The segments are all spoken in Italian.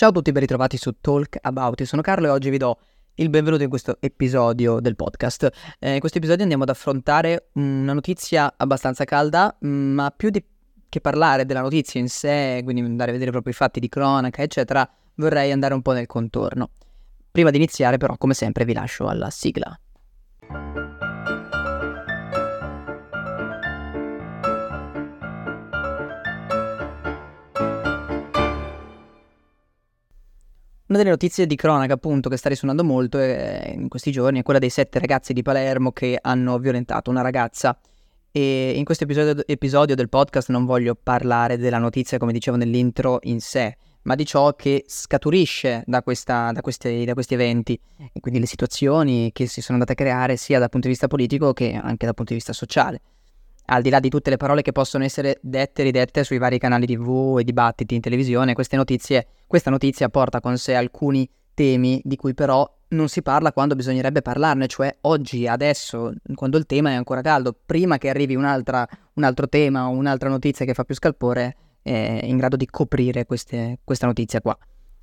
Ciao a tutti, ben ritrovati su Talk About. Io sono Carlo e oggi vi do il benvenuto in questo episodio del podcast. Eh, in questo episodio andiamo ad affrontare una notizia abbastanza calda, mm, ma più di che parlare della notizia in sé, quindi andare a vedere proprio i fatti di cronaca, eccetera, vorrei andare un po' nel contorno. Prima di iniziare, però, come sempre, vi lascio alla sigla. Una delle notizie di cronaca, appunto, che sta risuonando molto è, in questi giorni è quella dei sette ragazzi di Palermo che hanno violentato una ragazza. E in questo episodio, episodio del podcast non voglio parlare della notizia, come dicevo nell'intro, in sé, ma di ciò che scaturisce da, questa, da, questi, da, questi, eventi e quindi le situazioni che si sono andate a creare sia dal punto di vista politico che anche dal punto di vista sociale al di là di tutte le parole che possono essere dette e ridette sui vari canali TV e dibattiti in televisione, notizie, questa notizia porta con sé alcuni temi di cui però non si parla quando bisognerebbe parlarne, cioè oggi, adesso, quando il tema è ancora caldo, prima che arrivi un altro tema o un'altra notizia che fa più scalpore, è in grado di coprire queste, questa notizia qua.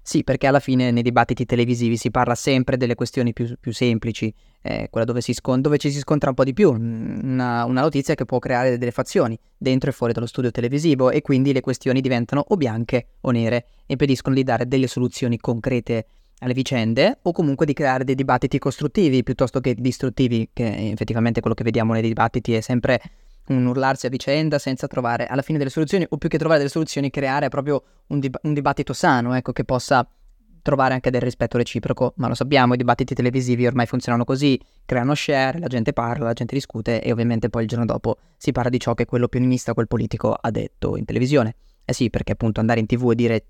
Sì, perché alla fine nei dibattiti televisivi si parla sempre delle questioni più, più semplici, eh, quella dove, scon- dove, ci si scontra un po' di più, una, una, notizia che può creare delle fazioni dentro e fuori dallo studio televisivo e quindi le questioni diventano o bianche o nere impediscono di dare delle soluzioni concrete alle vicende o comunque di creare dei dibattiti costruttivi piuttosto che distruttivi, che effettivamente quello che vediamo nei dibattiti è sempre un urlarsi a vicenda senza trovare alla fine delle soluzioni o più che trovare delle soluzioni creare proprio un, dib- un dibattito sano, ecco, che possa trovare anche del rispetto reciproco, ma lo sappiamo, i dibattiti televisivi ormai funzionano così, creano share, la gente parla, la gente discute e ovviamente poi il giorno dopo si parla di ciò che quell'opinionista, quel politico ha detto in televisione. Eh sì, perché appunto andare in tv e dire,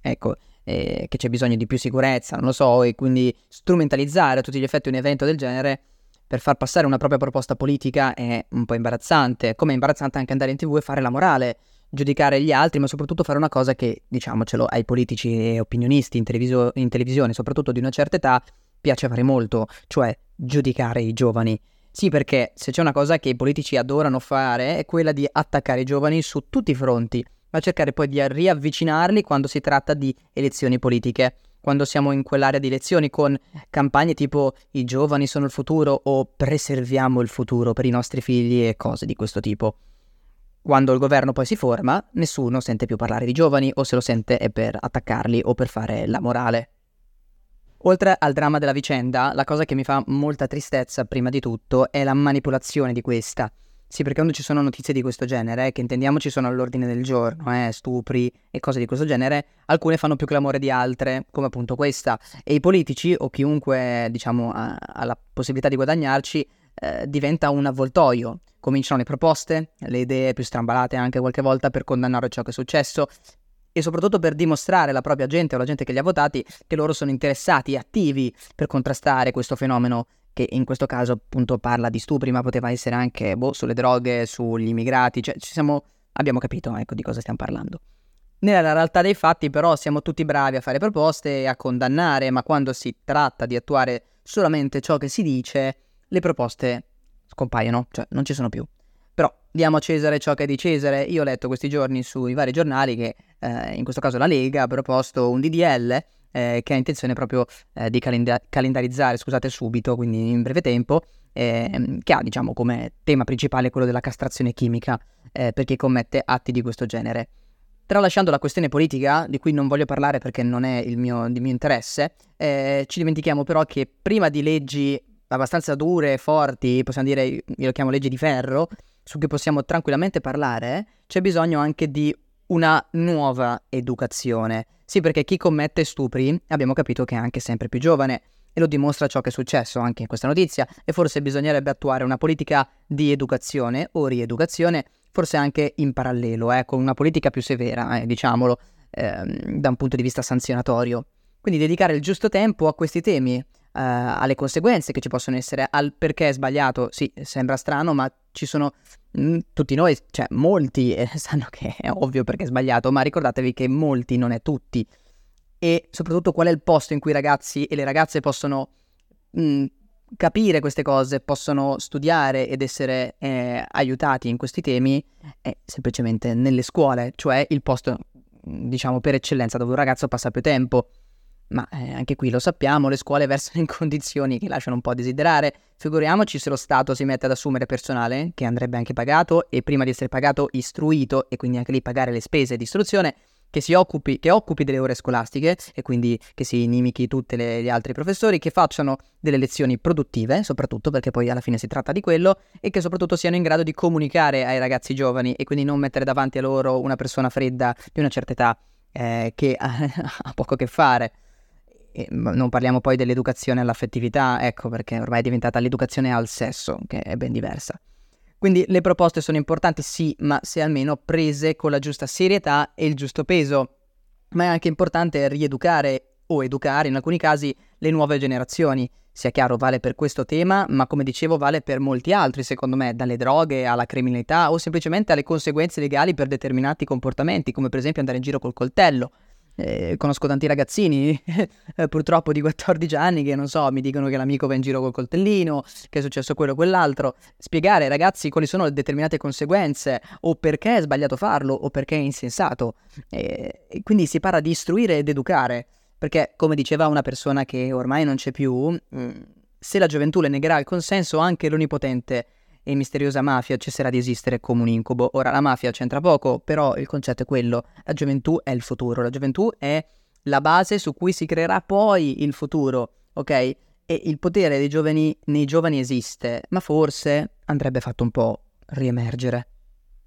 ecco, eh, che c'è bisogno di più sicurezza, non lo so, e quindi strumentalizzare a tutti gli effetti un evento del genere per far passare una propria proposta politica è un po' imbarazzante, come è imbarazzante anche andare in tv e fare la morale, giudicare gli altri, ma soprattutto fare una cosa che, diciamocelo, ai politici e opinionisti in, televiso- in televisione, soprattutto di una certa età, piace fare molto, cioè giudicare i giovani. Sì, perché se c'è una cosa che i politici adorano fare è quella di attaccare i giovani su tutti i fronti, ma cercare poi di riavvicinarli quando si tratta di elezioni politiche quando siamo in quell'area di lezioni con campagne tipo i giovani sono il futuro o preserviamo il futuro per i nostri figli e cose di questo tipo. Quando il governo poi si forma, nessuno sente più parlare di giovani o se lo sente è per attaccarli o per fare la morale. Oltre al dramma della vicenda, la cosa che mi fa molta tristezza prima di tutto è la manipolazione di questa. Sì, perché quando ci sono notizie di questo genere, che intendiamoci sono all'ordine del giorno, eh, stupri e cose di questo genere, alcune fanno più clamore di altre, come appunto questa. E i politici, o chiunque, diciamo, ha, ha la possibilità di guadagnarci, eh, diventa un avvoltoio. Cominciano le proposte, le idee più strambalate anche qualche volta per condannare ciò che è successo, e soprattutto per dimostrare alla propria gente o alla gente che li ha votati che loro sono interessati e attivi per contrastare questo fenomeno che in questo caso appunto parla di stupri, ma poteva essere anche boh, sulle droghe, sugli immigrati, cioè siamo, abbiamo capito ecco, di cosa stiamo parlando. Nella realtà dei fatti però siamo tutti bravi a fare proposte e a condannare, ma quando si tratta di attuare solamente ciò che si dice, le proposte scompaiono, cioè non ci sono più. Però diamo a Cesare ciò che è di Cesare. Io ho letto questi giorni sui vari giornali che eh, in questo caso la Lega ha proposto un DDL eh, che ha intenzione proprio eh, di calenda- calendarizzare, scusate, subito, quindi in breve tempo, eh, che ha diciamo come tema principale quello della castrazione chimica eh, per chi commette atti di questo genere. Tralasciando la questione politica, di cui non voglio parlare perché non è il mio, di mio interesse, eh, ci dimentichiamo però che prima di leggi abbastanza dure, forti, possiamo dire, io lo chiamo leggi di ferro, su cui possiamo tranquillamente parlare, c'è bisogno anche di una nuova educazione. Sì, perché chi commette stupri abbiamo capito che è anche sempre più giovane e lo dimostra ciò che è successo anche in questa notizia e forse bisognerebbe attuare una politica di educazione o rieducazione, forse anche in parallelo, eh, con una politica più severa, eh, diciamolo, ehm, da un punto di vista sanzionatorio. Quindi dedicare il giusto tempo a questi temi, eh, alle conseguenze che ci possono essere, al perché è sbagliato, sì, sembra strano, ma ci sono Mm, tutti noi, cioè molti eh, sanno che è ovvio perché è sbagliato, ma ricordatevi che molti non è tutti. E soprattutto qual è il posto in cui i ragazzi e le ragazze possono mh, mm, capire queste cose, possono studiare ed essere eh, aiutati in questi temi, è semplicemente nelle scuole, cioè il posto diciamo, per eccellenza, dove un ragazzo passa più tempo. Ma eh, anche qui lo sappiamo, le scuole versano in condizioni che lasciano un po' a desiderare. Figuriamoci se lo Stato si mette ad assumere personale, che andrebbe anche pagato, e prima di essere pagato istruito, e quindi anche lì pagare le spese di istruzione, che si occupi, che occupi delle ore scolastiche e quindi che si inimichi tutti gli altri professori, che facciano delle lezioni produttive, soprattutto perché poi alla fine si tratta di quello, e che soprattutto siano in grado di comunicare ai ragazzi giovani e quindi non mettere davanti a loro una persona fredda di una certa età eh, che ha poco a che fare. Non parliamo poi dell'educazione all'affettività, ecco perché ormai è diventata l'educazione al sesso, che è ben diversa. Quindi le proposte sono importanti, sì, ma se almeno prese con la giusta serietà e il giusto peso. Ma è anche importante rieducare o educare in alcuni casi le nuove generazioni. Sia chiaro, vale per questo tema, ma come dicevo vale per molti altri, secondo me, dalle droghe alla criminalità o semplicemente alle conseguenze legali per determinati comportamenti, come per esempio andare in giro col coltello. Eh, conosco tanti ragazzini, purtroppo di 14 anni, che non so, mi dicono che l'amico va in giro col coltellino, che è successo quello o quell'altro. Spiegare ai ragazzi quali sono le determinate conseguenze, o perché è sbagliato farlo, o perché è insensato. Eh, quindi si parla di istruire ed educare, perché come diceva una persona che ormai non c'è più, mm, se la gioventù le negherà il consenso, anche l'onipotente e misteriosa mafia cesserà di esistere come un incubo. Ora la mafia c'entra poco, però il concetto è quello, la gioventù è il futuro, la gioventù è la base su cui si creerà poi il futuro, ok? E il potere dei giovani nei giovani esiste, ma forse andrebbe fatto un po' riemergere.